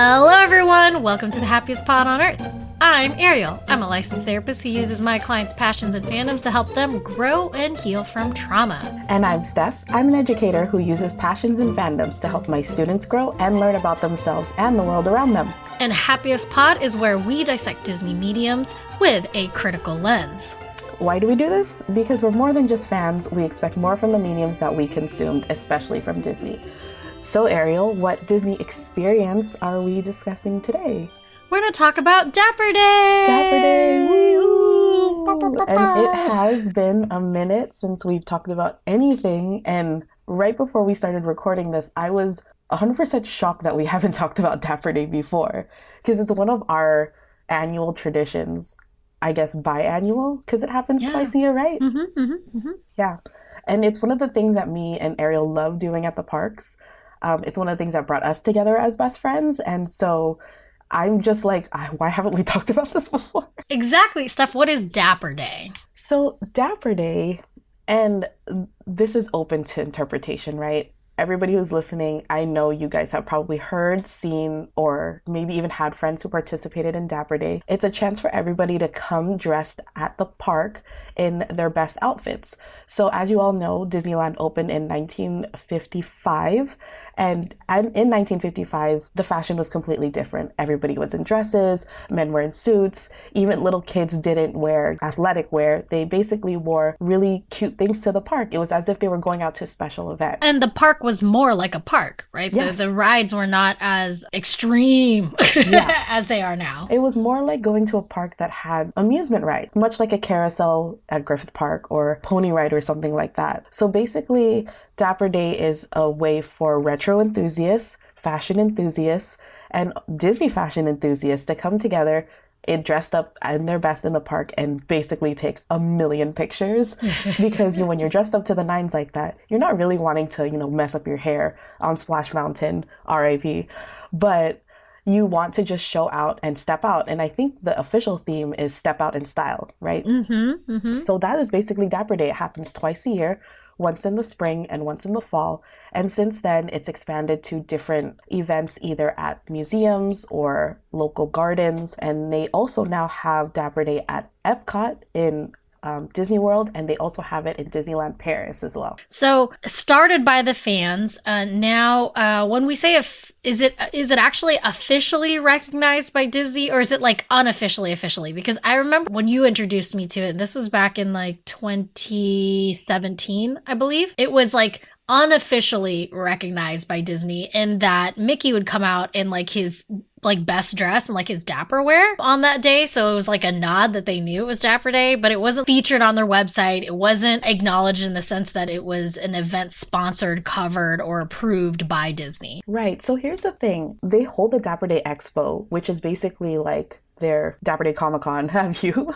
Hello, everyone. Welcome to the happiest pod on earth. I'm Ariel. I'm a licensed therapist who uses my clients' passions and fandoms to help them grow and heal from trauma. And I'm Steph. I'm an educator who uses passions and fandoms to help my students grow and learn about themselves and the world around them. And Happiest Pod is where we dissect Disney mediums with a critical lens. Why do we do this? Because we're more than just fans, we expect more from the mediums that we consumed, especially from Disney. So, Ariel, what Disney experience are we discussing today? We're going to talk about Dapper Day! Dapper Day! Woo! And it has been a minute since we've talked about anything. And right before we started recording this, I was 100% shocked that we haven't talked about Dapper Day before. Because it's one of our annual traditions. I guess biannual, because it happens yeah. twice a year, right? Mm-hmm, mm-hmm, mm-hmm. Yeah. And it's one of the things that me and Ariel love doing at the parks. Um, it's one of the things that brought us together as best friends. And so I'm just like, why haven't we talked about this before? Exactly. Steph, what is Dapper Day? So, Dapper Day, and this is open to interpretation, right? everybody who's listening, I know you guys have probably heard, seen, or maybe even had friends who participated in Dapper Day. It's a chance for everybody to come dressed at the park in their best outfits. So, as you all know, Disneyland opened in 1955 and in 1955, the fashion was completely different. Everybody was in dresses, men were in suits, even little kids didn't wear athletic wear. They basically wore really cute things to the park. It was as if they were going out to a special event. And the park was more like a park, right? Yes. The, the rides were not as extreme yeah. as they are now. It was more like going to a park that had amusement rides, much like a carousel at Griffith Park or pony ride or something like that. So basically, Dapper Day is a way for retro enthusiasts, fashion enthusiasts, and Disney fashion enthusiasts to come together and dressed up in their best in the park and basically take a million pictures. Because you know, when you're dressed up to the nines like that, you're not really wanting to, you know, mess up your hair on Splash Mountain, RIP, but you want to just show out and step out. And I think the official theme is step out in style, right? Mm-hmm, mm-hmm. So that is basically Dapper Day. It happens twice a year once in the spring and once in the fall. And since then, it's expanded to different events either at museums or local gardens. And they also now have Dapper Day at Epcot in um, Disney World, and they also have it in Disneyland Paris as well. So, started by the fans. Uh, now, uh, when we say if is it is it actually officially recognized by Disney, or is it like unofficially officially? Because I remember when you introduced me to it. This was back in like 2017, I believe. It was like unofficially recognized by Disney in that Mickey would come out in like his like best dress and like his dapper wear on that day. So it was like a nod that they knew it was Dapper Day, but it wasn't featured on their website. It wasn't acknowledged in the sense that it was an event sponsored, covered, or approved by Disney. Right. So here's the thing they hold the Dapper Day Expo, which is basically like their Dapper Day Comic Con, have you,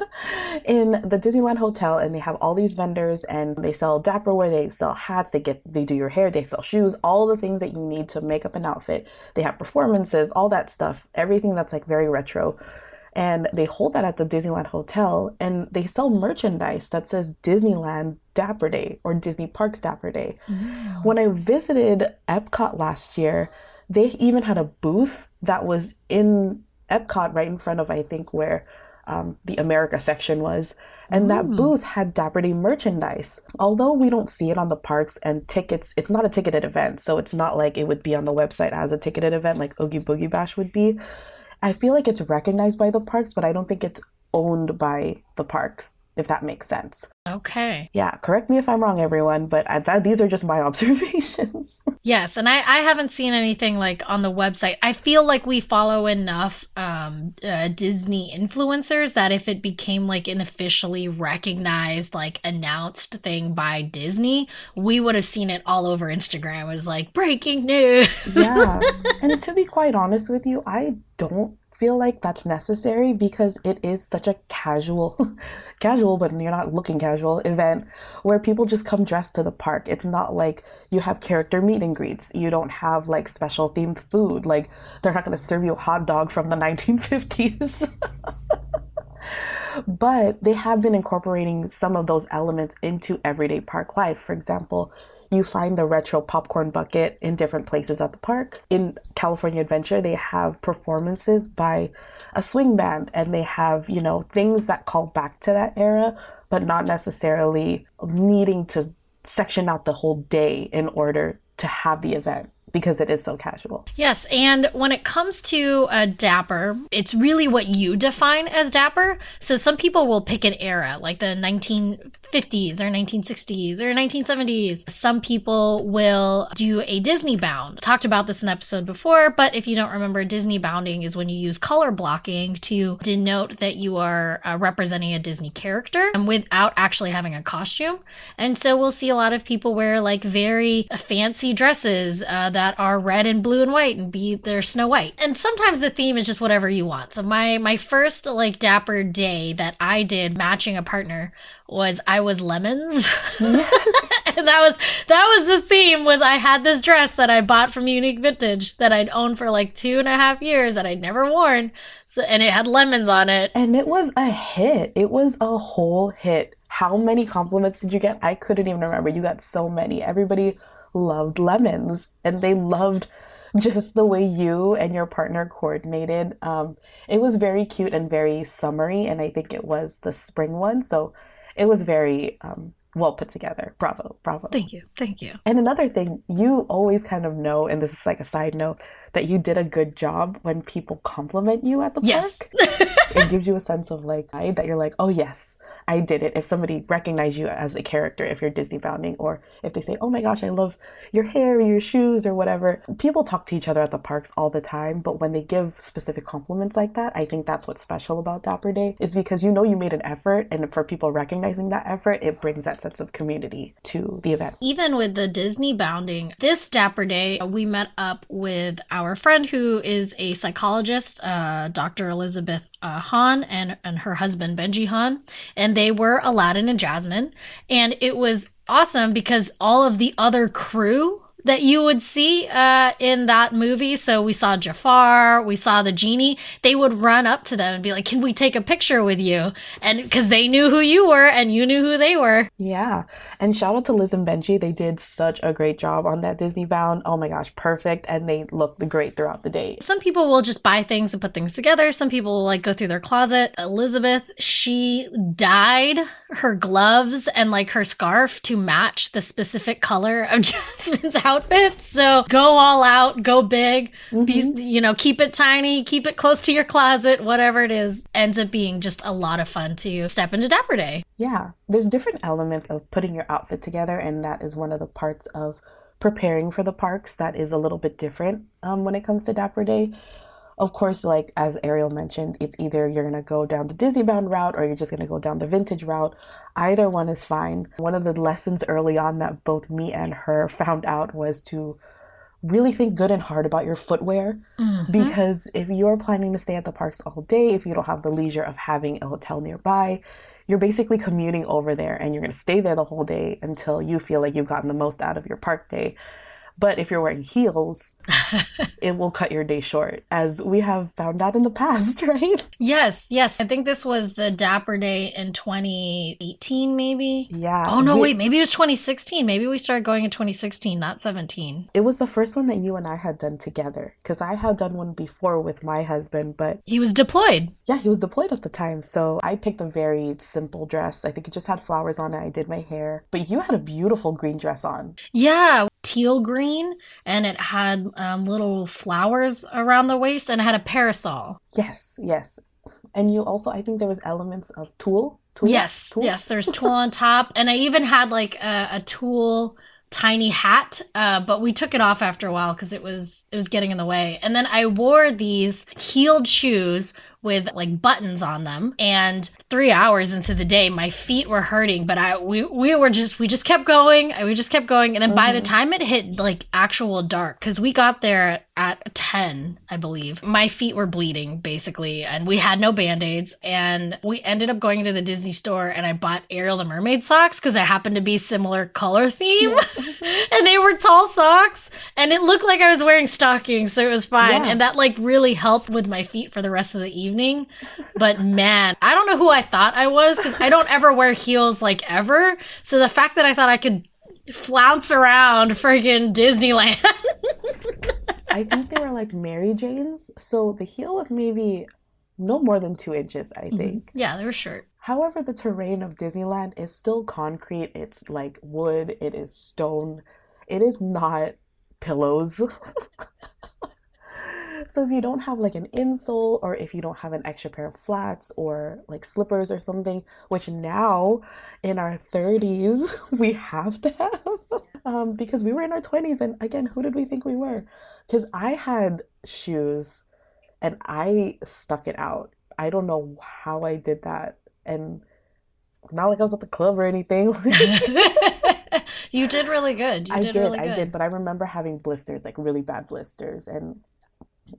in the Disneyland Hotel, and they have all these vendors, and they sell Dapperware, they sell hats, they get they do your hair, they sell shoes, all the things that you need to make up an outfit. They have performances, all that stuff, everything that's like very retro. And they hold that at the Disneyland Hotel, and they sell merchandise that says Disneyland Dapper Day or Disney Parks Dapper Day. Mm. When I visited Epcot last year, they even had a booth that was in Epcot right in front of, I think, where um, the America section was. And that mm. booth had Dapper Day merchandise. Although we don't see it on the parks and tickets, it's not a ticketed event. So it's not like it would be on the website as a ticketed event like Oogie Boogie Bash would be. I feel like it's recognized by the parks, but I don't think it's owned by the parks if that makes sense. Okay. Yeah, correct me if I'm wrong, everyone, but I, these are just my observations. yes, and I, I haven't seen anything like on the website. I feel like we follow enough um, uh, Disney influencers that if it became like an officially recognized, like announced thing by Disney, we would have seen it all over Instagram. It was like breaking news. yeah, and to be quite honest with you, I don't feel like that's necessary because it is such a casual casual but you're not looking casual event where people just come dressed to the park. It's not like you have character meet and greets. You don't have like special themed food. Like they're not going to serve you a hot dog from the 1950s but they have been incorporating some of those elements into everyday park life. For example You find the retro popcorn bucket in different places at the park. In California Adventure, they have performances by a swing band and they have, you know, things that call back to that era, but not necessarily needing to section out the whole day in order to have the event because it is so casual. Yes, and when it comes to a dapper, it's really what you define as dapper. So some people will pick an era, like the 1950s or 1960s or 1970s. Some people will do a Disney bound. Talked about this in the episode before, but if you don't remember, Disney bounding is when you use color blocking to denote that you are uh, representing a Disney character and without actually having a costume. And so we'll see a lot of people wear like very fancy dresses uh, that that are red and blue and white and be they're Snow White. And sometimes the theme is just whatever you want. So my my first like dapper day that I did matching a partner was I was lemons. Yes. and that was that was the theme was I had this dress that I bought from Unique Vintage that I'd owned for like two and a half years that I'd never worn. So and it had lemons on it. And it was a hit. It was a whole hit. How many compliments did you get? I couldn't even remember. You got so many. Everybody loved lemons and they loved just the way you and your partner coordinated. Um, it was very cute and very summery, and I think it was the spring one. So it was very um, well put together. Bravo, bravo. Thank you, thank you. And another thing, you always kind of know, and this is like a side note, that you did a good job when people compliment you at the yes. park. it gives you a sense of like that you're like, oh yes, I did it. If somebody recognizes you as a character, if you're Disney bounding, or if they say, oh my gosh, I love your hair, your shoes, or whatever. People talk to each other at the parks all the time, but when they give specific compliments like that, I think that's what's special about Dapper Day, is because you know you made an effort, and for people recognizing that effort, it brings that sense of community to the event. Even with the Disney bounding, this Dapper Day, we met up with our friend who is a psychologist, uh, Dr. Elizabeth uh, Han and, and her husband Benji Han, and they were Aladdin and Jasmine. And it was awesome because all of the other crew that you would see uh, in that movie. So we saw Jafar, we saw the genie. They would run up to them and be like, "Can we take a picture with you?" And because they knew who you were and you knew who they were. Yeah, and shout out to Liz and Benji. They did such a great job on that Disney bound. Oh my gosh, perfect, and they looked great throughout the day. Some people will just buy things and put things together. Some people will like go through their closet. Elizabeth, she dyed her gloves and like her scarf to match the specific color of Jasmine's house outfits. So go all out, go big, mm-hmm. be, you know, keep it tiny, keep it close to your closet, whatever it is. Ends up being just a lot of fun to step into Dapper Day. Yeah, there's different elements of putting your outfit together, and that is one of the parts of preparing for the parks that is a little bit different um, when it comes to Dapper Day of course, like as Ariel mentioned, it's either you're gonna go down the Disney bound route or you're just gonna go down the vintage route. Either one is fine. One of the lessons early on that both me and her found out was to really think good and hard about your footwear mm-hmm. because if you're planning to stay at the parks all day, if you don't have the leisure of having a hotel nearby, you're basically commuting over there and you're going to stay there the whole day until you feel like you've gotten the most out of your park day. But if you're wearing heels, it will cut your day short, as we have found out in the past, right? Yes, yes. I think this was the Dapper Day in 2018, maybe. Yeah. Oh, no, we, wait. Maybe it was 2016. Maybe we started going in 2016, not 17. It was the first one that you and I had done together, because I had done one before with my husband, but. He was deployed. Yeah, he was deployed at the time. So I picked a very simple dress. I think it just had flowers on it. I did my hair. But you had a beautiful green dress on. Yeah, teal green and it had um, little flowers around the waist and it had a parasol. Yes, yes. And you also, I think there was elements of tulle. tulle? Yes, tulle? yes. There's tulle on top, and I even had like a, a tulle tiny hat, uh, but we took it off after a while because it was it was getting in the way. And then I wore these heeled shoes with like buttons on them and three hours into the day my feet were hurting but i we, we were just we just kept going we just kept going and then mm-hmm. by the mm-hmm. time it hit like actual dark because we got there at 10 i believe my feet were bleeding basically and we had no band-aids and we ended up going to the disney store and i bought ariel the mermaid socks because it happened to be similar color theme yeah. Mm-hmm. and they were tall socks and it looked like i was wearing stockings so it was fine yeah. and that like really helped with my feet for the rest of the evening evening. But man, I don't know who I thought I was because I don't ever wear heels like ever. So the fact that I thought I could flounce around friggin' Disneyland. I think they were like Mary Jane's. So the heel was maybe no more than two inches, I mm-hmm. think. Yeah, they were short. However, the terrain of Disneyland is still concrete. It's like wood, it is stone. It is not pillows. so if you don't have like an insole or if you don't have an extra pair of flats or like slippers or something, which now in our 30s we have to have um, because we were in our 20s and again, who did we think we were? Because I had shoes and I stuck it out. I don't know how I did that. And not like I was at the club or anything. you did really good. You I did, did, really I good. did, but I remember having blisters, like really bad blisters, and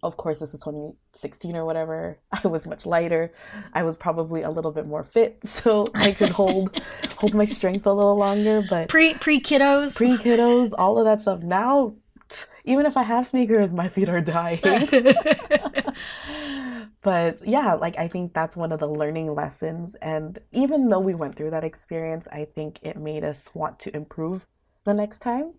of course this was 2016 or whatever. I was much lighter. I was probably a little bit more fit, so I could hold hold my strength a little longer. But Pre pre kiddos. pre kiddos, all of that stuff. Now, even if I have sneakers, my feet are dying. but yeah, like I think that's one of the learning lessons. And even though we went through that experience, I think it made us want to improve the next time.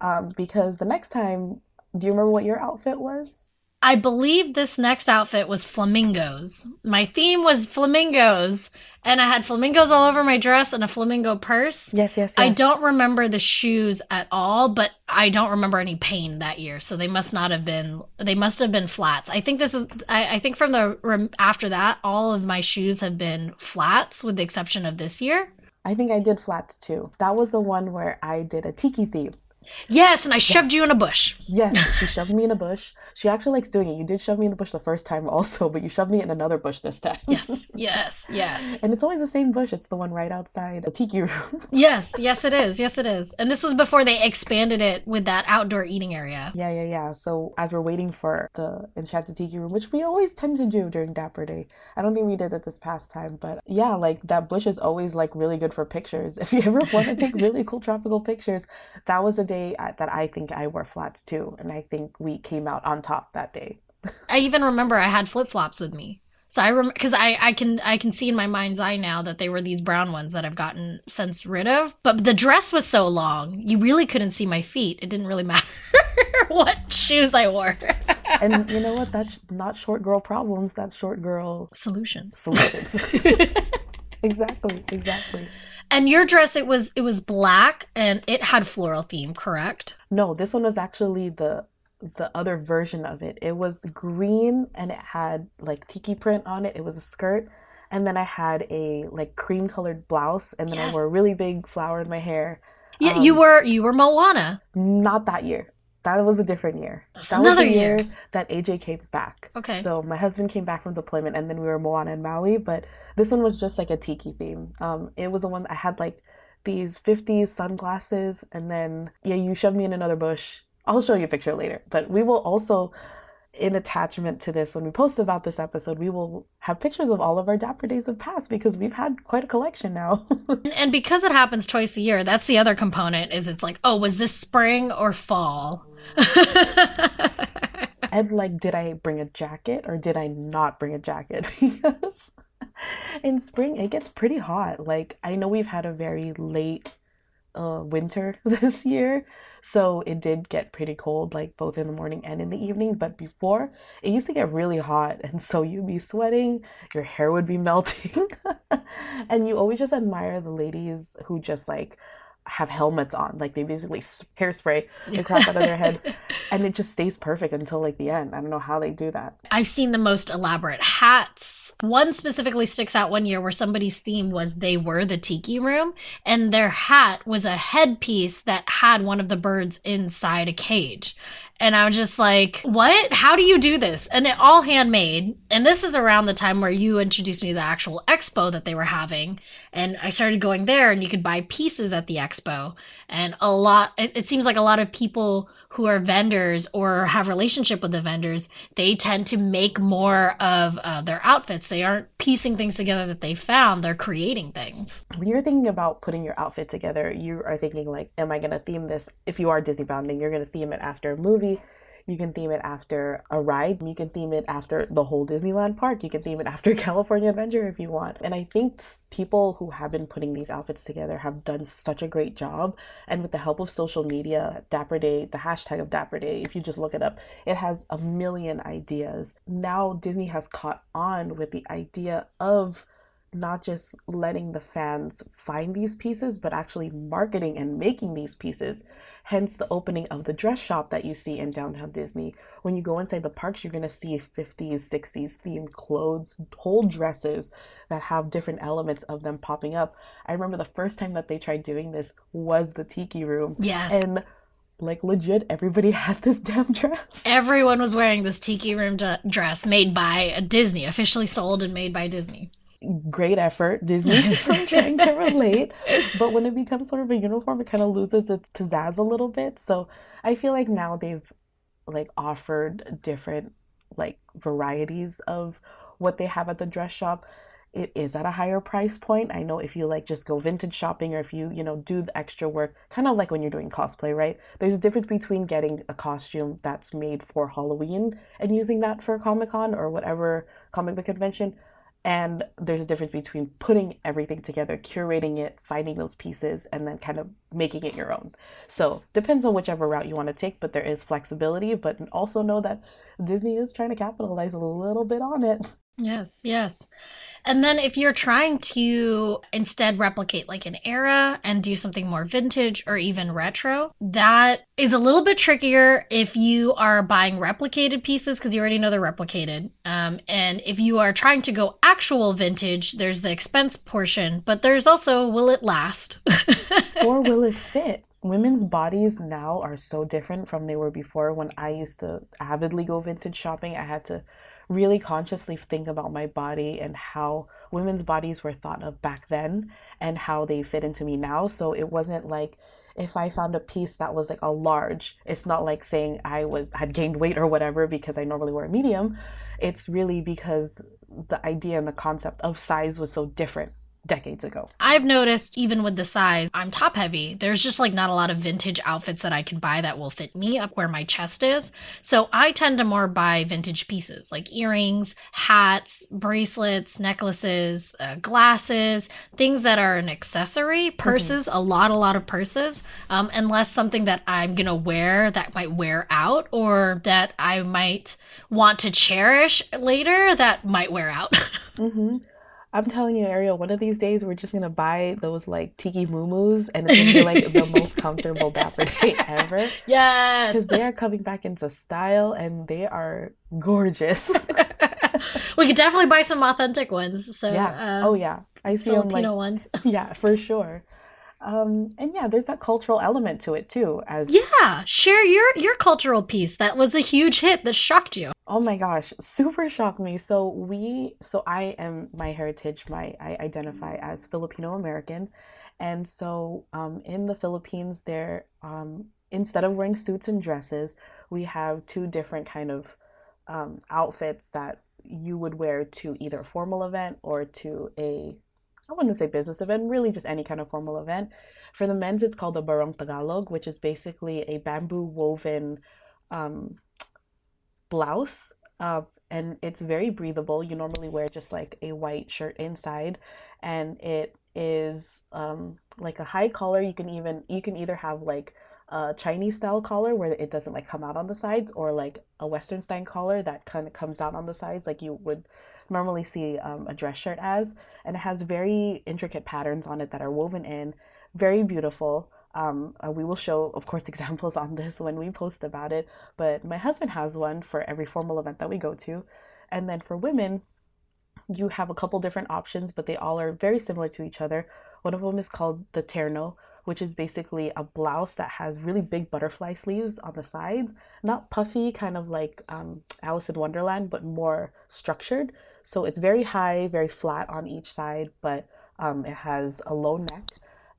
Um, because the next time, do you remember what your outfit was? I believe this next outfit was flamingos. My theme was flamingos, and I had flamingos all over my dress and a flamingo purse. Yes, yes, yes. I don't remember the shoes at all, but I don't remember any pain that year, so they must not have been. They must have been flats. I think this is. I, I think from the after that, all of my shoes have been flats, with the exception of this year. I think I did flats too. That was the one where I did a tiki theme. Yes, and I shoved you in a bush. Yes, she shoved me in a bush. She actually likes doing it. You did shove me in the bush the first time also, but you shoved me in another bush this time. Yes, yes, yes. And it's always the same bush. It's the one right outside the tiki room. Yes, yes, it is. Yes, it is. And this was before they expanded it with that outdoor eating area. yeah, yeah, yeah. So as we're waiting for the enchanted tiki room, which we always tend to do during Dapper Day, I don't think we did it this past time, but yeah, like that bush is always like really good for pictures. If you ever want to take really cool tropical pictures, that was a day I- that I think I wore flats too, and I think we came out on top that day. I even remember I had flip flops with me. So I remember because I, I can I can see in my mind's eye now that they were these brown ones that I've gotten since rid of. But the dress was so long, you really couldn't see my feet. It didn't really matter what shoes I wore. And you know what? That's not short girl problems. That's short girl Solutions. solutions. exactly, exactly. And your dress, it was it was black and it had floral theme, correct? No, this one was actually the the other version of it. It was green and it had like tiki print on it. It was a skirt. And then I had a like cream colored blouse and then Yes. I wore a really big flower in my hair. Yeah, Um, you were you were Moana. Not that year. That was a different year. That's that was another the year, year. that AJ came back. Okay. So my husband came back from deployment and then we were Moana and Maui, but this one was just like a tiki theme. Um it was the one I had like these 50s sunglasses and then yeah, you shoved me in another bush. I'll show you a picture later. But we will also in attachment to this when we post about this episode, we will have pictures of all of our dapper days of past because we've had quite a collection now. And- And because it happens twice a year, that's the other component is it's like, oh, was this spring or fall? and like did i bring a jacket or did i not bring a jacket because in spring it gets pretty hot like i know we've had a very late uh, winter this year so it did get pretty cold like both in the morning and in the evening but before it used to get really hot and so you'd be sweating your hair would be melting and you always just admire the ladies who just like have helmets on like they basically hairspray the crap out of their head and it just stays perfect until like the end. I don't know how they do that. I've seen the most elaborate hats. One specifically sticks out one year where somebody's theme was they were the tiki room, and their hat was a headpiece that had one of the birds inside a cage. And I was just like, what? How do you do this? And it all handmade. And this is around the time where you introduced me to the actual expo that they were having. And I started going there, and you could buy pieces at the expo. And a lot, it, it seems like a lot of people who are vendors or have relationship with the vendors, they tend to make more of uh, their outfits. They aren't piecing things together that they found; they're creating things. When you're thinking about putting your outfit together, you are thinking like, am I gonna theme this? If you are Disney bound and you're gonna theme it after a movie, You can theme it after a ride. You can theme it after the whole Disneyland park. You can theme it after California Adventure if you want. And I think people who have been putting these outfits together have done such a great job. And with the help of social media, Dapper Day, the hashtag of Dapper Day, if you just look it up, it has a million ideas. Now Disney has caught on with the idea of not just letting the fans find these pieces, but actually marketing and making these pieces. Hence the opening of the dress shop that you see in downtown Disney. When you go inside the parks, you're going to see 50s, 60s themed clothes, whole dresses that have different elements of them popping up. I remember the first time that they tried doing this was the Tiki Room. Yes. And like legit everybody had this damn dress everyone was wearing this tiki room d- dress made by disney officially sold and made by disney great effort disney for trying to relate but when it becomes sort of a uniform it kind of loses its pizzazz a little bit so i feel like now they've like offered different like varieties of what they have at the dress shop it is at a higher price point. I know if you like just go vintage shopping or if you, you know, do the extra work, kind of like when you're doing cosplay, right? There's a difference between getting a costume that's made for Halloween and using that for Comic Con or whatever comic book convention and there's a difference between putting everything together, curating it, finding those pieces, and then kind of making it your own. So depends on whichever route you want to take, but there is flexibility. But also know that Disney is trying to capitalize a little bit on it. Yes, yes. And then if you're trying to instead replicate like an era and do something more vintage or even retro, that is a little bit trickier if you are buying replicated pieces because you already know they're replicated. Um, and if you are trying to go actual vintage, there's the expense portion, but there's also will it last? or will it fit? women's bodies now are so different from they were before when i used to avidly go vintage shopping i had to really consciously think about my body and how women's bodies were thought of back then and how they fit into me now. So it wasn't like if I found a piece that was like a large, it's not like saying I was had gained weight or whatever because I normally wear a medium. It's really because the idea and the concept of size was so different decades ago. I've noticed even with the size, I'm top heavy. There's just like not a lot of vintage outfits that I can buy that will fit me up where my chest is. So I tend to more buy vintage pieces like earrings, hats, bracelets, necklaces, uh, glasses, things that are an accessory, mm-hmm. purses, mm-hmm. a lot, a lot of purses, um, unless something that I'm going to wear that might wear out or that I might want to cherish later that might wear out. mm-hmm. I'm telling you, Ariel, one of these days we're just gonna buy those like tiki moo and it's gonna be like the most comfortable dapper day ever. Yes, because they are coming back into style and they are gorgeous. we could definitely buy some authentic ones. So yeah, uh, oh yeah, I see Filipino them like ones. yeah, for sure. Um, and yeah, there's that cultural element to it too. As yeah, share your your cultural piece that was a huge hit that shocked you. Oh my gosh, super shocked me. So we, so I am my heritage. My I identify as Filipino American, and so um, in the Philippines, there um, instead of wearing suits and dresses, we have two different kind of um, outfits that you would wear to either a formal event or to a I wouldn't say business event, really just any kind of formal event. For the men's, it's called the Barong Tagalog, which is basically a bamboo woven um, blouse. Uh, and it's very breathable. You normally wear just like a white shirt inside, and it is um, like a high collar. You can even you can either have like a Chinese style collar where it doesn't like come out on the sides, or like a Western style collar that kind of comes out on the sides, like you would normally see um, a dress shirt as, and it has very intricate patterns on it that are woven in, very beautiful. Um, uh, we will show, of course, examples on this when we post about it. But my husband has one for every formal event that we go to, and then for women, you have a couple different options, but they all are very similar to each other. One of them is called the terno, which is basically a blouse that has really big butterfly sleeves on the sides, not puffy, kind of like um, Alice in Wonderland, but more structured. So it's very high, very flat on each side, but um, it has a low neck.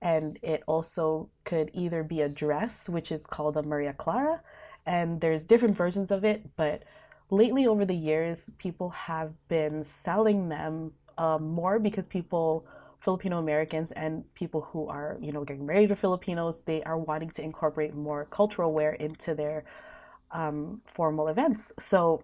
And it also could either be a dress, which is called a Maria Clara, and there's different versions of it, but lately over the years, people have been selling them um, more because people Filipino Americans and people who are, you know, getting married to Filipinos, they are wanting to incorporate more cultural wear into their um, formal events. So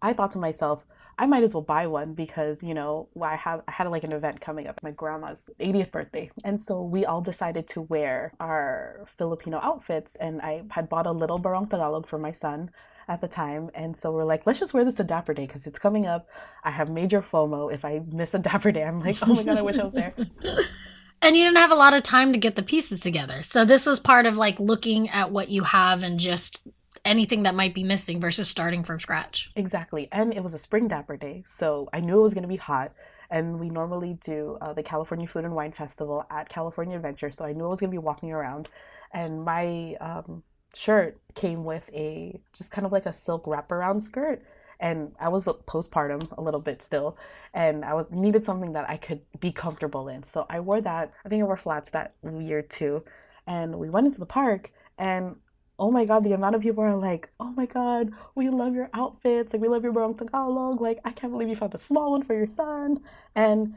I thought to myself, I might as well buy one because you know I have I had like an event coming up, my grandma's 80th birthday, and so we all decided to wear our Filipino outfits, and I had bought a little barong Tagalog for my son at the time, and so we're like, let's just wear this to Dapper Day because it's coming up. I have major FOMO if I miss a Dapper Day. I'm like, oh my god, I wish I was there. and you didn't have a lot of time to get the pieces together. So this was part of like looking at what you have and just anything that might be missing versus starting from scratch. Exactly. And it was a spring dapper day. So I knew it was going to be hot. And we normally do uh, the California Food and Wine Festival at California Adventure. So I knew I was going to be walking around. And my um, shirt came with a just kind of like a silk wraparound skirt. And I was postpartum a little bit still, and I was needed something that I could be comfortable in. So I wore that. I think I wore flats that year too. And we went into the park, and oh my god, the amount of people are like, oh my god, we love your outfits, like we love your barong Tagalog, like I can't believe you found a small one for your son. And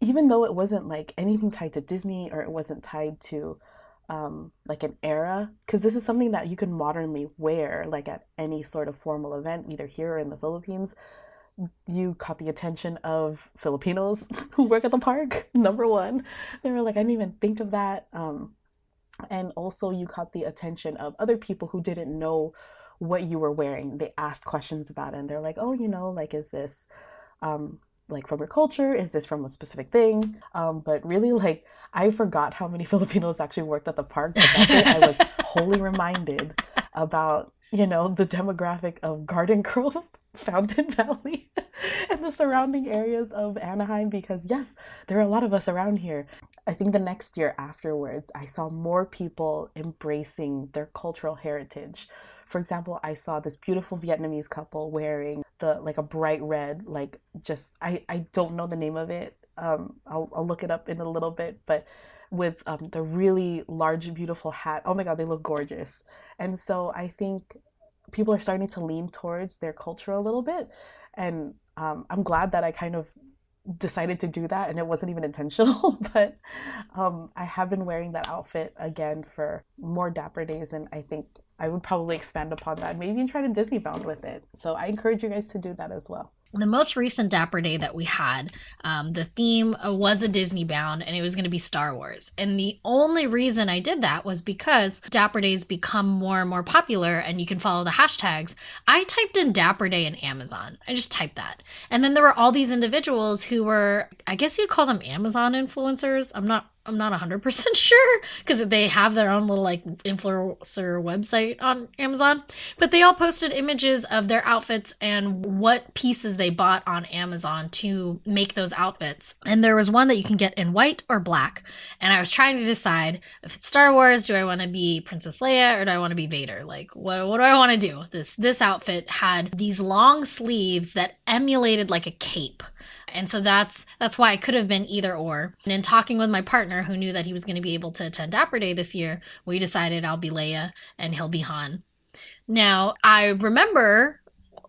even though it wasn't like anything tied to Disney or it wasn't tied to um, like an era, because this is something that you can modernly wear like at any sort of formal event, either here or in the Philippines. You caught the attention of Filipinos who work at the park. Number one, they were like, I didn't even think of that. Um, and also you caught the attention of other people who didn't know what you were wearing. They asked questions about it and they're like oh you know like is this um like from your culture? Is this from a specific thing? Um but really like i forgot how many filipinos actually worked at the park but that day i was wholly reminded about you know the demographic of garden grove fountain valley and the surrounding areas of anaheim because yes there are a lot of us around here I think the next year afterwards, I saw more people embracing their cultural heritage. For example, I saw this beautiful Vietnamese couple wearing the like a bright red, like just I I don't know the name of it. Um, I'll I'll look it up in a little bit, but with um, the really large, beautiful hat. Oh my god, they look gorgeous. And so I think people are starting to lean towards their culture a little bit, and um, I'm glad that I kind of decided to do that and it wasn't even intentional but um, i have been wearing that outfit again for more dapper days and i think i would probably expand upon that maybe even try to disney bound with it so i encourage you guys to do that as well the most recent Dapper Day that we had, um, the theme uh, was a Disney bound and it was going to be Star Wars. And the only reason I did that was because Dapper Days become more and more popular and you can follow the hashtags. I typed in Dapper Day in Amazon. I just typed that. And then there were all these individuals who were, I guess you'd call them Amazon influencers. I'm not I'm not 100% sure because they have their own little like influencer website on Amazon, but they all posted images of their outfits and what pieces they bought on Amazon to make those outfits. And there was one that you can get in white or black. And I was trying to decide if it's Star Wars, do I want to be Princess Leia or do I want to be Vader? Like what what do I want to do? This this outfit had these long sleeves that emulated like a cape. And so that's that's why I could have been either or. And in talking with my partner who knew that he was going to be able to attend Dapper Day this year, we decided I'll be Leia and he'll be Han. Now, I remember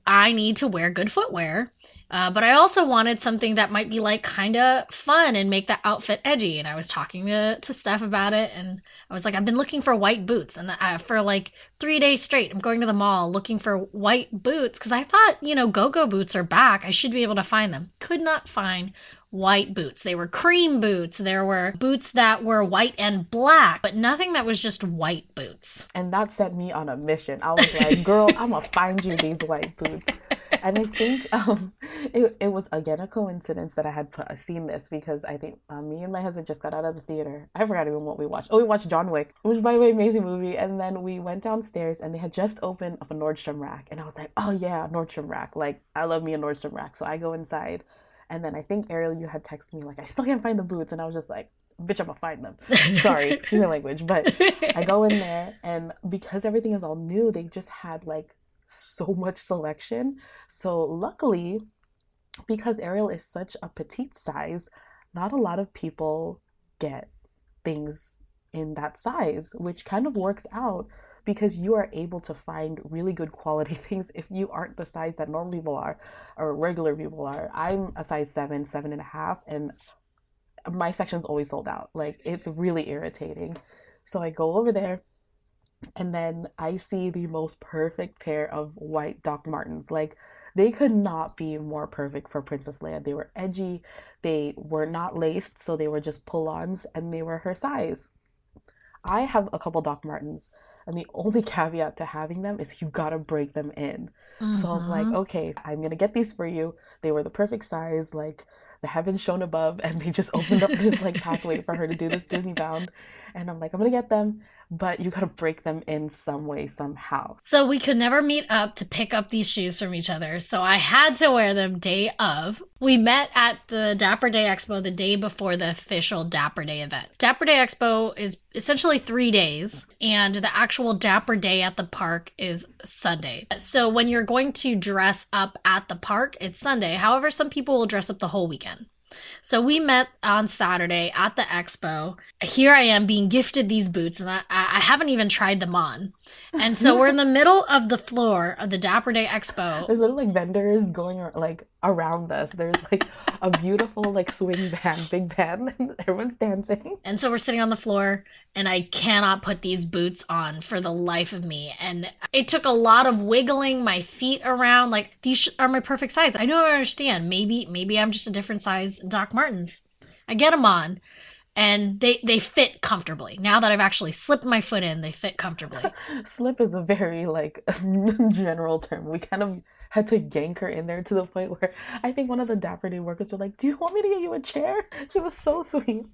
I need to wear good footwear uh, but I also wanted something that might be like kind of fun and make that outfit edgy. And I was talking to, to Steph about it, and I was like, I've been looking for white boots, and uh, for like three days straight, I'm going to the mall looking for white boots because I thought, you know, go go boots are back. I should be able to find them. Could not find white boots. They were cream boots. There were boots that were white and black, but nothing that was just white boots. And that set me on a mission. I was like, girl, I'm going to find you these white boots and I think um, it, it was again a coincidence that I had put, seen this because I think uh, me and my husband just got out of the theater. I forgot even what we watched. Oh, we watched John Wick, which by the way, amazing movie. And then we went downstairs and they had just opened up a Nordstrom rack, and I was like, oh yeah, Nordstrom rack. Like I love me a Nordstrom rack. So I go inside, and then I think Ariel, you had texted me like, I still can't find the boots, and I was just like, bitch, I'm gonna find them. Sorry, excuse my language, but I go in there, and because everything is all new, they just had like so much selection. So, luckily, because Ariel is such a petite size, not a lot of people get things in that size, which kind of works out because you are able to find really good quality things if you aren't the size that normal people are or regular people are. I'm a size seven, seven and a half, and my section's always sold out. Like, it's really irritating. So I go over there And then I see the most perfect pair of white Doc Martens. Like, they could not be more perfect for Princess Leia. They were edgy, they were not laced, so they were just pull ons, and they were her size. I have a couple Doc Martens, and the only caveat to having them is you gotta break them in. Mm-hmm. So I'm like, okay, I'm gonna get these for you. They were the perfect size, like the heavens shone above, and they just opened up this like pathway for her to do this Disney bound. And I'm like, I'm gonna get them, but you gotta break them in some way, somehow. So we could never meet up to pick up these shoes from each other. So I had to wear them day of. We met at the Dapper Day Expo the day before the official Dapper Day event. Dapper Day Expo is essentially three days, and the actual Dapper Day at the park is Sunday. So when you're going to dress up at the park, it's Sunday. However, some people will dress up the whole weekend. So we met on Saturday at the expo. Here I am being gifted these boots, and I, I haven't even tried them on. And so we're in the middle of the floor of the Dapper Day Expo. There's little like vendors going around, like around us. There's like a beautiful like swing band, big band, and everyone's dancing. And so we're sitting on the floor, and I cannot put these boots on for the life of me. And it took a lot of wiggling my feet around. Like these are my perfect size. I don't understand. Maybe maybe I'm just a different size Doc Martens. I get them on and they they fit comfortably. Now that I've actually slipped my foot in, they fit comfortably. Slip is a very like general term. We kind of had to yank her in there to the point where I think one of the Dapper Day workers were like, "Do you want me to get you a chair?" She was so sweet.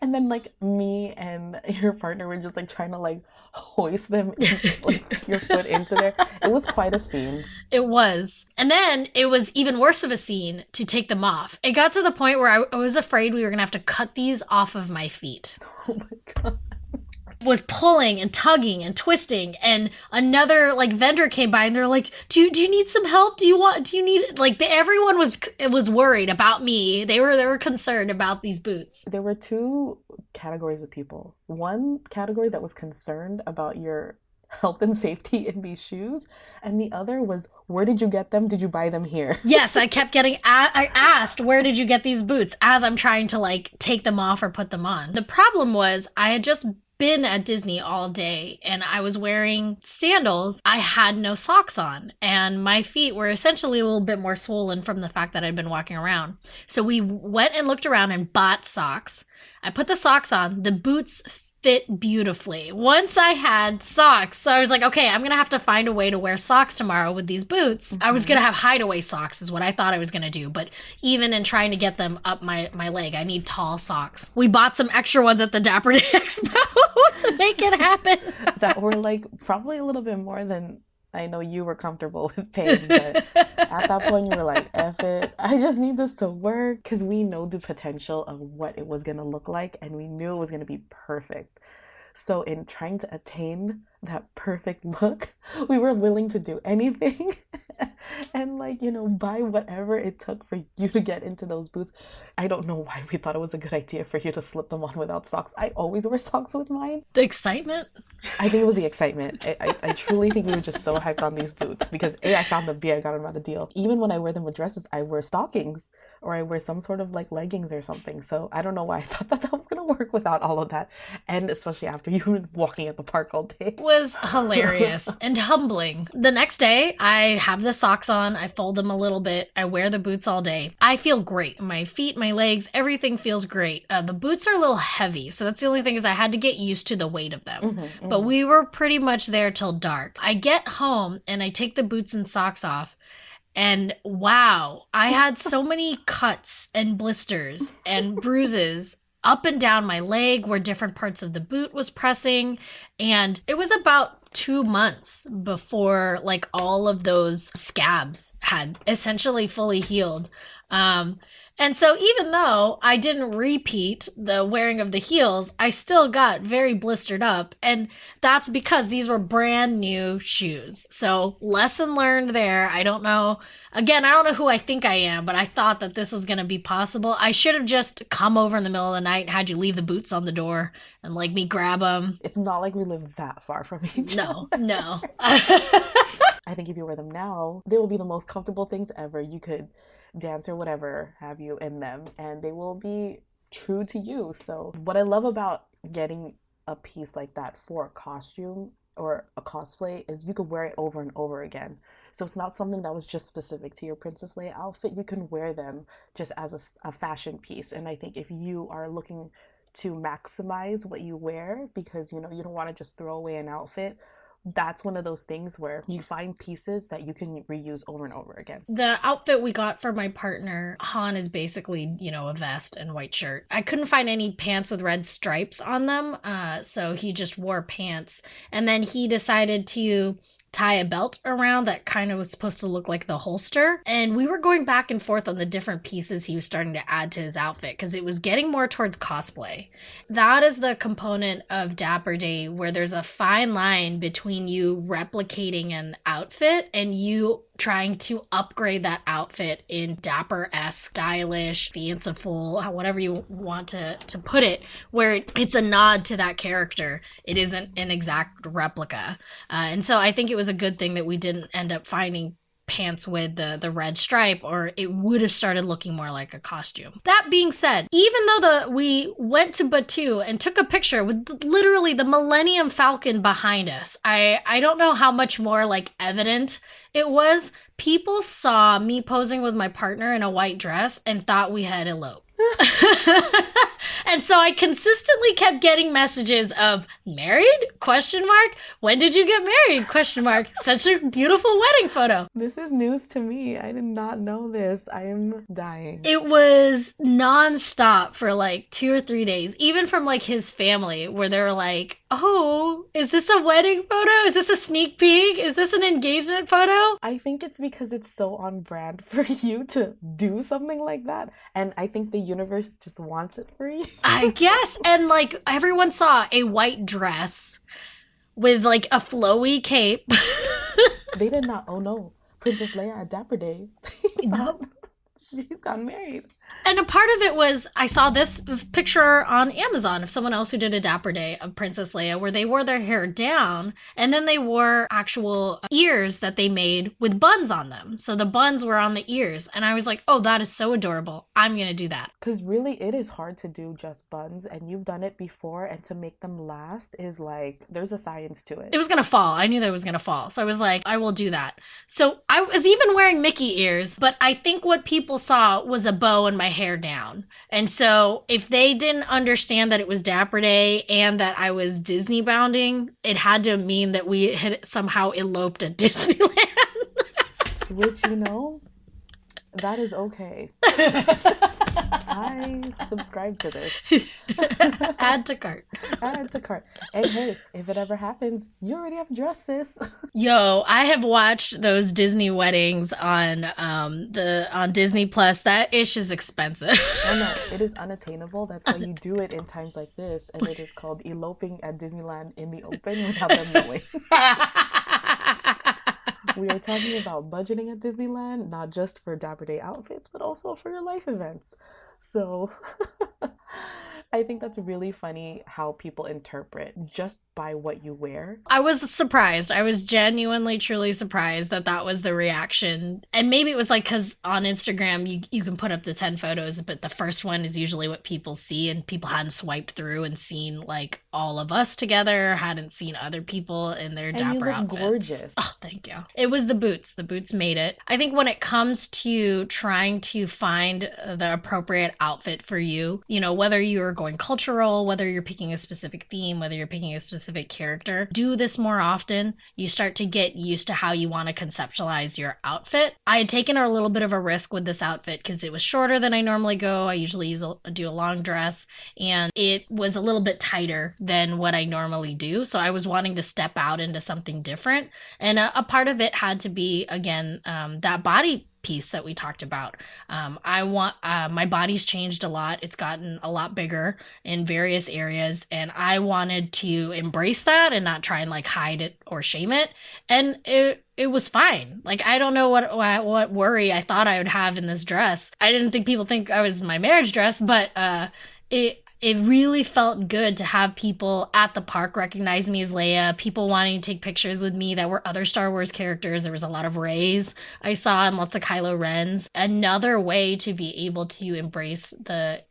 And then like me and your partner were just like trying to like hoist them in, like your foot into there. It was quite a scene. It was. And then it was even worse of a scene to take them off. It got to the point where I, I was afraid we were gonna have to cut these off of my feet. Oh my god was pulling and tugging and twisting and another like vendor came by and they're like do you do you need some help? Do you want do you need like the, everyone was it was worried about me. They were they were concerned about these boots. There were two categories of people. One category that was concerned about your health and safety in these shoes and the other was where did you get them? Did you buy them here? Yes i kept getting a- i asked where did you get these boots? as i'm trying to like take them off or put them on. The problem was i had just been at Disney all day and I was wearing sandals, I had no socks on. And my feet were essentially a little bit more swollen from the fact that I'd been walking around. So we went and looked around and bought socks. I put the socks on. The boots fit beautifully. Once I had socks, so I was like, okay, I'm gonna have to find a way to wear socks tomorrow with these boots. Mm-hmm. I was gonna have hideaway socks, is what I thought I was gonna do. But even in trying to get them up my my leg, I need tall socks. We bought some extra ones at the Dapper Day Expo to make it happen. that were like probably a little bit more than I know you were comfortable with pain, but at that point you were like, F it. I just need this to work because we know the potential of what it was to look like and we knew it was to be perfect. So, in trying to attain that perfect look, we were willing to do anything and, like, you know, buy whatever it took for you to get into those boots. I don't know why we thought it was a good idea for you to slip them on without socks. I always wear socks with mine. The excitement? I think it was the excitement. I, I, I, truly think we were just so hyped on these boots because A, I found them, B, I got them at a deal. Even when I wear them with dresses, I wear stockings or I wear some sort of like leggings or something. So I don't know why I thought that that was gonna work without all of that, and especially after you've been walking at the park all day. It was hilarious and humbling. The next day, I have the socks on. I fold them a little bit. I wear the boots all day. I feel great. My feet, my legs, everything feels great. Uh, the boots are a little heavy, so that's the only thing is I had to get used to the weight of them. Mm-hmm, mm-hmm. But we were pretty much there till dark. I get home and I take the boots and socks off and wow, I had so many cuts and blisters and bruises up and down my leg where different parts of the boot was pressing. And it was about two months before like all of those scabs had essentially fully healed. Um, and so even though I didn't repeat the wearing of the heels, I still got very blistered up. And that's because these were brand new shoes. So lesson learned there. I don't know. Again, I don't know who I think I am, but I thought that this was going to be possible. I should have just come over in the middle of the night and had you leave the boots on the door and like me grab them. It's not like we live that far from each No, no. I think if you wear them now, they will be the most comfortable things ever. You could dance or whatever have you in them and they will be true to you. So, what I love about getting a piece like that for a costume or a cosplay is you could wear it over and over again. So it's not something that was just specific to your Princess Leia outfit. You can wear them just as a, a fashion piece. And I think if you are looking to maximize what you wear because you know you don't want to just throw away an outfit that's one of those things where you find pieces that you can reuse over and over again. The outfit we got for my partner, Han, is basically, you know, a vest and white shirt. I couldn't find any pants with red stripes on them, uh, so he just wore pants. And then he decided to tie a belt around that kind of was supposed to look like the holster. And we were going back and forth on the different pieces he was starting to add to his outfit because it was getting more towards cosplay. That is the component of Dapper Day where there's a fine line between you replicating an outfit and you trying to upgrade that outfit in dapper esque, stylish, fanciful, whatever you want to, to put it, where it's a nod to that character. It isn't an exact replica. Uh, and so I think it was a good thing that we didn't end up finding pants with the the red stripe or it would have started looking more like a costume. That being said, even though the we went to Batuu and took a picture with literally the Millennium Falcon behind us. I I don't know how much more like evident it was. People saw me posing with my partner in a white dress and thought we had eloped. and so I consistently kept getting messages of married? question mark. When did you get married? question mark. Such a beautiful wedding photo. This is news to me. I did not know this. I am dying. It was nonstop for like two or three days even from like his family where they were like oh is this a wedding photo? Is this a sneak peek? Is this an engagement photo? I think it's because it's so on brand for you to do something like that. And I think the universe just wants it for you I guess. And like everyone saw a white dress with like a flowy cape. they did not. Oh no. Princess Leia at Dapper Day. no. She's got married and a part of it was I saw this picture on Amazon of someone else who did a Dapper Day of Princess Leia where they wore their hair down and then they wore actual uh, ears that they made with buns on them. So the buns were on the ears. And I was like, oh, that is so adorable. I'm going to do that. Because really, it is hard to do just buns and you've done it before. And to make them last is like, there's a science to it. It was going to fall. I knew that it was going to fall. So I was like, I will do that. So I was even wearing Mickey ears, but I think what people saw was a bow in my hair down. And so if they didn't understand that it was Dapper Day and that I was Disney bounding, it had to mean that we had somehow eloped at Disneyland. Which, you know, that is okay. I subscribe to this. Add to cart. Add to cart. And hey, if it ever happens, you already have dresses. Yo, I have watched those Disney weddings on um the on Disney Plus. That ish is expensive. I know it is unattainable. That's why you do it in times like this, and it is called eloping at Disneyland in the open without them knowing we are talking about budgeting at Disneyland, not just for Dapper Day outfits, but also for your life events. So I think that's really funny how people interpret just by what you wear. I was surprised. I was genuinely, truly surprised that that was the reaction. And maybe it was like because on Instagram, you, you can put up to 10 photos, but the first one is usually what people see, and people hadn't swiped through and seen like all of us together, hadn't seen other people in their and dapper you look outfits. gorgeous. Oh, thank you. It was the boots. The boots made it. I think when it comes to trying to find the appropriate outfit for you, you know, whether you're going cultural, whether you're picking a specific theme, whether you're picking a specific character. Do this more often. You start to get used to how you want to conceptualize your outfit. I had taken a little bit of a risk with this outfit because it was shorter than I normally go. I usually use a, do a long dress and it was a little bit tighter than what I normally do. So I was wanting to step out into something different. And a, a part of it had to be, again, um, that body piece that we talked about. Um, I want uh, my body's changed a lot. It's gotten a lot bigger in various areas, and I wanted to embrace that and not try and like hide it or shame it. And it it was fine. Like I don't know what what worry I thought I would have in this dress. I didn't think people think I was my marriage dress, but uh, it it really felt good to have people at the park recognize me as Leia, people wanting to take pictures with me that were other Star Wars characters. There was a lot of Reys I saw and lots of Kylo Rens. Another way to be able to embrace the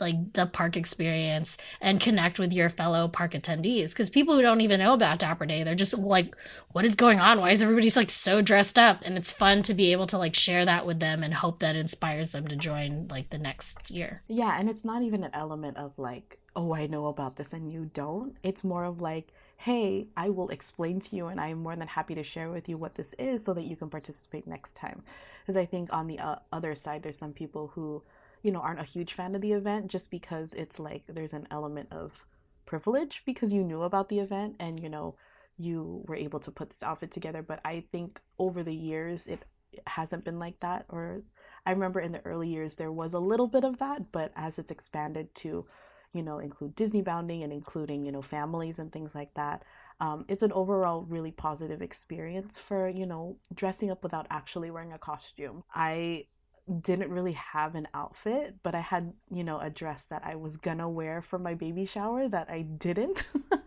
like the park experience and connect with your fellow park attendees because people who don't even know about dapper day they're just like what is going on? Why is everybody like so dressed up? And it's fun to be able to like share that with them and hope that inspires them to join like the next year. Yeah and it's not even an element of like oh i know about this and you don't. It's more of like hey, I will explain to you and I am more than happy to share with you what this is so that you can participate next time. Because I think on the uh, other side, there's some people who, you know, aren't a huge fan of the event just because it's like there's an element of privilege because you knew about the event and, you know, you were able to put this outfit together. But I think over the years, it hasn't been like that. Or I remember in the early years, there was a little bit of that, but as it's expanded to you know, include Disney bounding and including, you know, families and things like that. Um, it's an overall really positive experience for, you know, dressing up without actually wearing a costume. I didn't really have an outfit, but I had, you know, a dress that I was gonna wear for my baby shower that I didn't.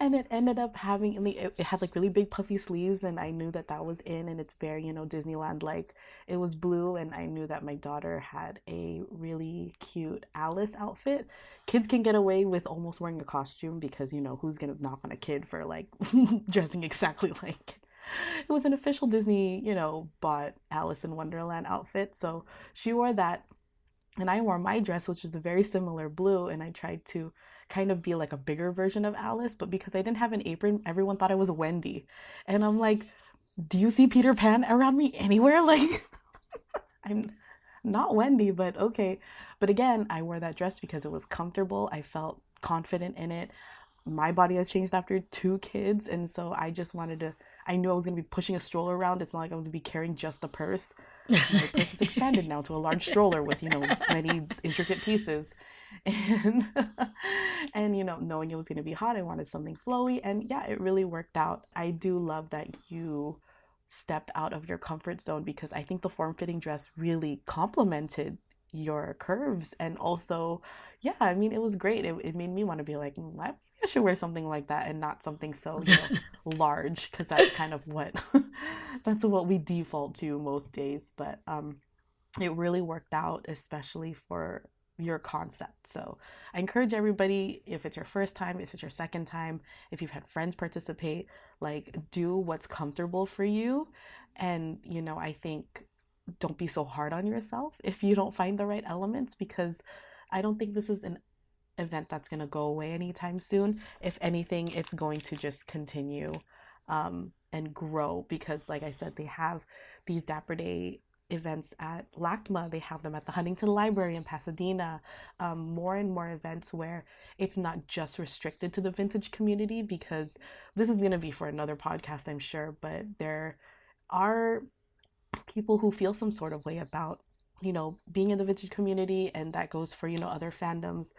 and it ended up having it had like really big puffy sleeves and i knew that that was in and it's very you know disneyland like it was blue and i knew that my daughter had a really cute alice outfit kids can get away with almost wearing a costume because you know who's gonna knock on a kid for like dressing exactly like it was an official disney you know bought alice in wonderland outfit so she wore that and i wore my dress which was a very similar blue and i tried to kind of be like a bigger version of Alice, but because I didn't have an apron, everyone thought I was Wendy. And I'm like, do you see Peter Pan around me anywhere? Like, I'm not Wendy, but okay. But again, I wore that dress because it was comfortable. I felt confident in it. My body has changed after two kids, and so I just wanted to. I knew I was going to be pushing a stroller around. It's not like I was going to be carrying just a purse. My purse is expanded now to a large stroller with, you know, many intricate pieces. And and you know knowing it was going to be hot i wanted something flowy. And yeah it really worked out. I do love that you stepped out of your comfort zone because i think the form-fitting dress really complemented your curves. And also yeah i mean it was great. It, it made me want to be like mm, I, I should wear something like that and not something so you know, large because that's kind of what that's what we default to most days but um it really worked out especially for your concept. So I encourage everybody, if it's your first time, if it's your second time, if you've had friends participate, like do what's comfortable for you. And, you know, I think don't be so hard on yourself if you don't find the right elements because I don't think this is an event that's going to go away anytime soon. If anything, it's going to just continue um, and grow because, like I said, they have these Dapper Day events at LACMA, they have them at the Huntington Library in Pasadena, um, more and more events where it's not just restricted to the vintage community because this is going to be for another podcast, I'm sure, but there are people who feel some sort of way about, you know, being in the vintage community, and that goes for, you know, other fandoms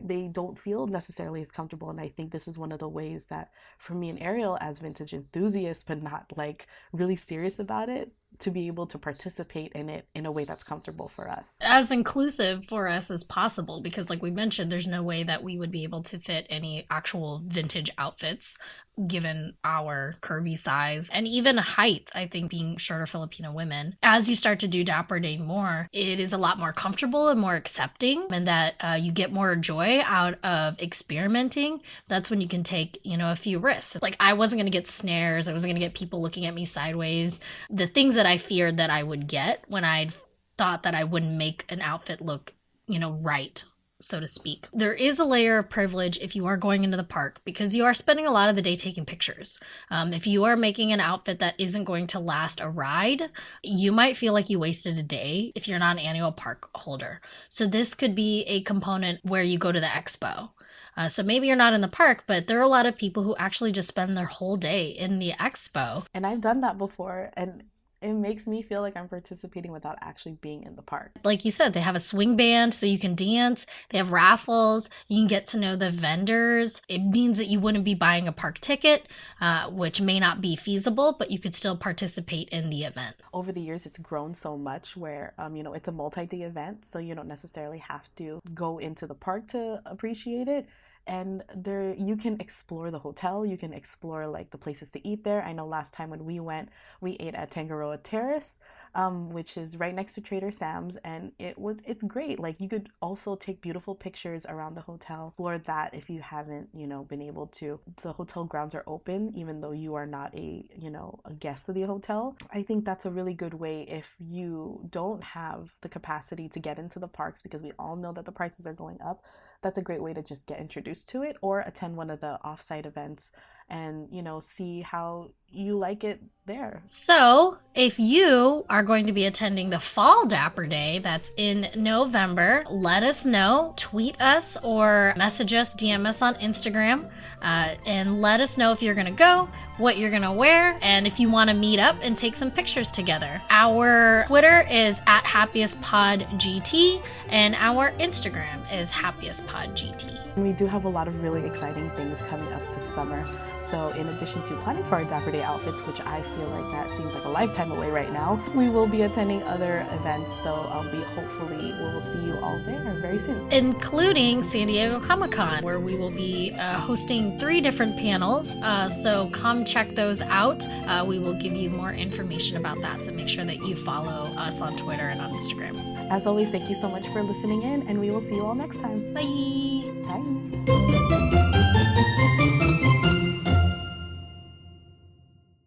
they don't feel necessarily as comfortable. And I think this is one of the ways that for me and Ariel, as vintage enthusiasts, but not like really serious about it, to be able to participate in it in a way that's comfortable for us. As inclusive for us as possible, because like we mentioned, there's no way that we would be able to fit any actual vintage outfits given our curvy size and even height, I think being shorter Filipino women. As you start to do Dapper Day more, it is a lot more comfortable and more accepting, and that uh, you get more joy out of experimenting. That's when you can take, you know, a few risks. Like I wasn't going to get snares, I wasn't going to get people looking at me sideways. The things that I feared that I would get when I thought that I wouldn't make an outfit look, you know, right so to speak. There is a layer of privilege if you are going into the park because you are spending a lot of the day taking pictures. Um, if you are making an outfit that isn't going to last a ride, you might feel like you wasted a day if you're not an annual park holder. So, this could be a component where you go to the expo. Uh, so maybe you're not in the park, but there are a lot of people who actually just spend their whole day in the expo. And I've done that before. And it makes me feel like I'm participating without actually being in the park. Like you said, they have a swing band so you can dance, they have raffles, you can get to know the vendors. It means that you wouldn't be buying a park ticket, uh, which may not be feasible, but you could still participate in the event. Over the years, it's grown so much where, um, you know, it's a multi day event, so you don't necessarily have to go into the park to appreciate it and there you can explore the hotel you can explore like the places to eat there i know last time when we went we ate at tangaroa terrace um, which is right next to Trader Sam's, and it was it's great. Like you could also take beautiful pictures around the hotel. Explore that if you haven't, you know, been able to. The hotel grounds are open, even though you are not a, you know, a guest of the hotel. I think that's a really good way if you don't have the capacity to get into the parks because we all know that the prices are going up. That's a great way to just get introduced to it or attend one of the offsite events and you know see how you like it there. So, if you are going to be attending the Fall Dapper Day that's in November, let us know. Tweet us or message us, DM us on Instagram, uh, and let us know if you're going to go, what you're going to wear, and if you want to meet up and take some pictures together. Our Twitter is at happiestpodgt, and our Instagram is happiestpodgt. We do have a lot of really exciting things coming up this summer. So, in addition to planning for our Dapper Day outfits, which I feel like that seems like a lifetime away right now, we will be attending other events. So, um, we hopefully we will see you all there very soon, including San Diego Comic Con, where we will be uh, hosting three different panels. Uh, so, come check those out. Uh, we will give you more information about that. So, make sure that you follow us on Twitter and on Instagram. As always, thank you so much for listening in, and we will see you all next time. Bye. Bye.